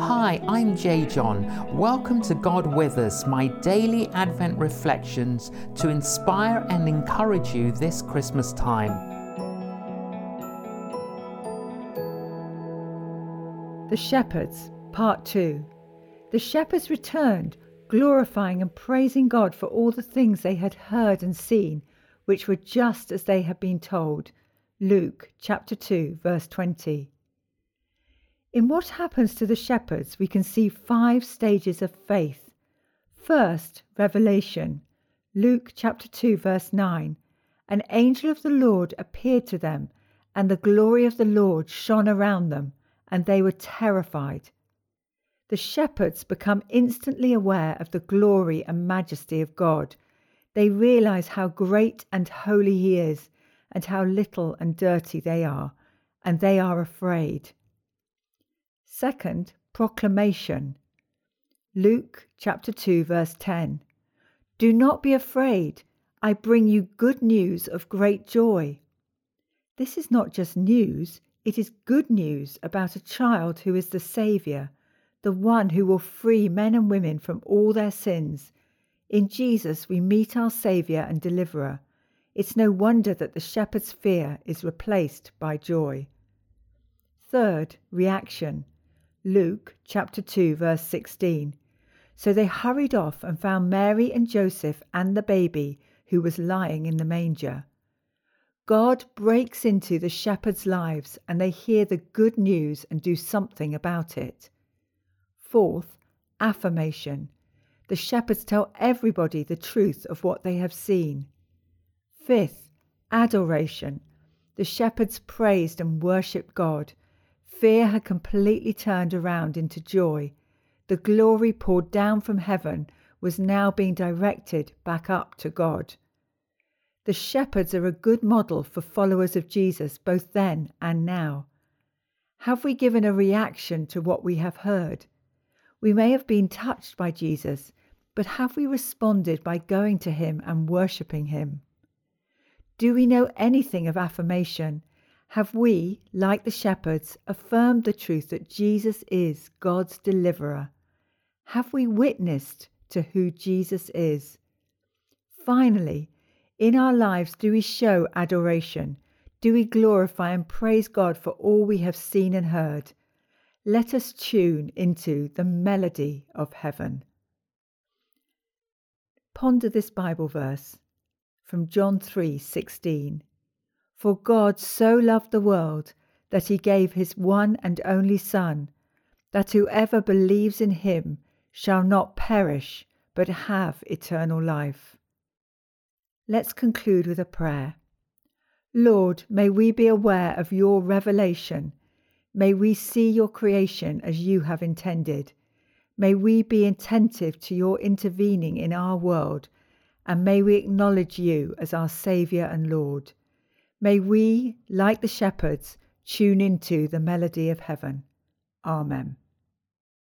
Hi, I'm J.John. Welcome to God with Us, my daily Advent reflections to inspire and encourage you this Christmas time. The Shepherds, Part 2. The shepherds returned, glorifying and praising God for all the things they had heard and seen, which were just as they had been told. Luke chapter 2, verse 20. In what happens to the shepherds, we can see five stages of faith. First, revelation. Luke chapter 2, verse 9. An angel of the Lord appeared to them, and the glory of the Lord shone around them, and they were terrified. The shepherds become instantly aware of the glory and majesty of God. They realize how great and holy He is, and how little and dirty they are, and they are afraid. Second, proclamation. Luke chapter 2, verse 10. Do not be afraid. I bring you good news of great joy. This is not just news, it is good news about a child who is the Saviour, the one who will free men and women from all their sins. In Jesus, we meet our Saviour and Deliverer. It's no wonder that the shepherd's fear is replaced by joy. Third, reaction. Luke chapter 2 verse 16. So they hurried off and found Mary and Joseph and the baby who was lying in the manger. God breaks into the shepherds' lives and they hear the good news and do something about it. Fourth, affirmation. The shepherds tell everybody the truth of what they have seen. Fifth, adoration. The shepherds praised and worshipped God Fear had completely turned around into joy. The glory poured down from heaven was now being directed back up to God. The shepherds are a good model for followers of Jesus both then and now. Have we given a reaction to what we have heard? We may have been touched by Jesus, but have we responded by going to him and worshipping him? Do we know anything of affirmation have we, like the shepherds, affirmed the truth that Jesus is God's deliverer? Have we witnessed to who Jesus is? Finally, in our lives, do we show adoration? Do we glorify and praise God for all we have seen and heard? Let us tune into the melody of heaven. Ponder this Bible verse from John 3:16. For God so loved the world that he gave his one and only Son, that whoever believes in him shall not perish, but have eternal life. Let's conclude with a prayer. Lord, may we be aware of your revelation. May we see your creation as you have intended. May we be attentive to your intervening in our world, and may we acknowledge you as our Saviour and Lord. May we, like the shepherds, tune into the melody of heaven. Amen.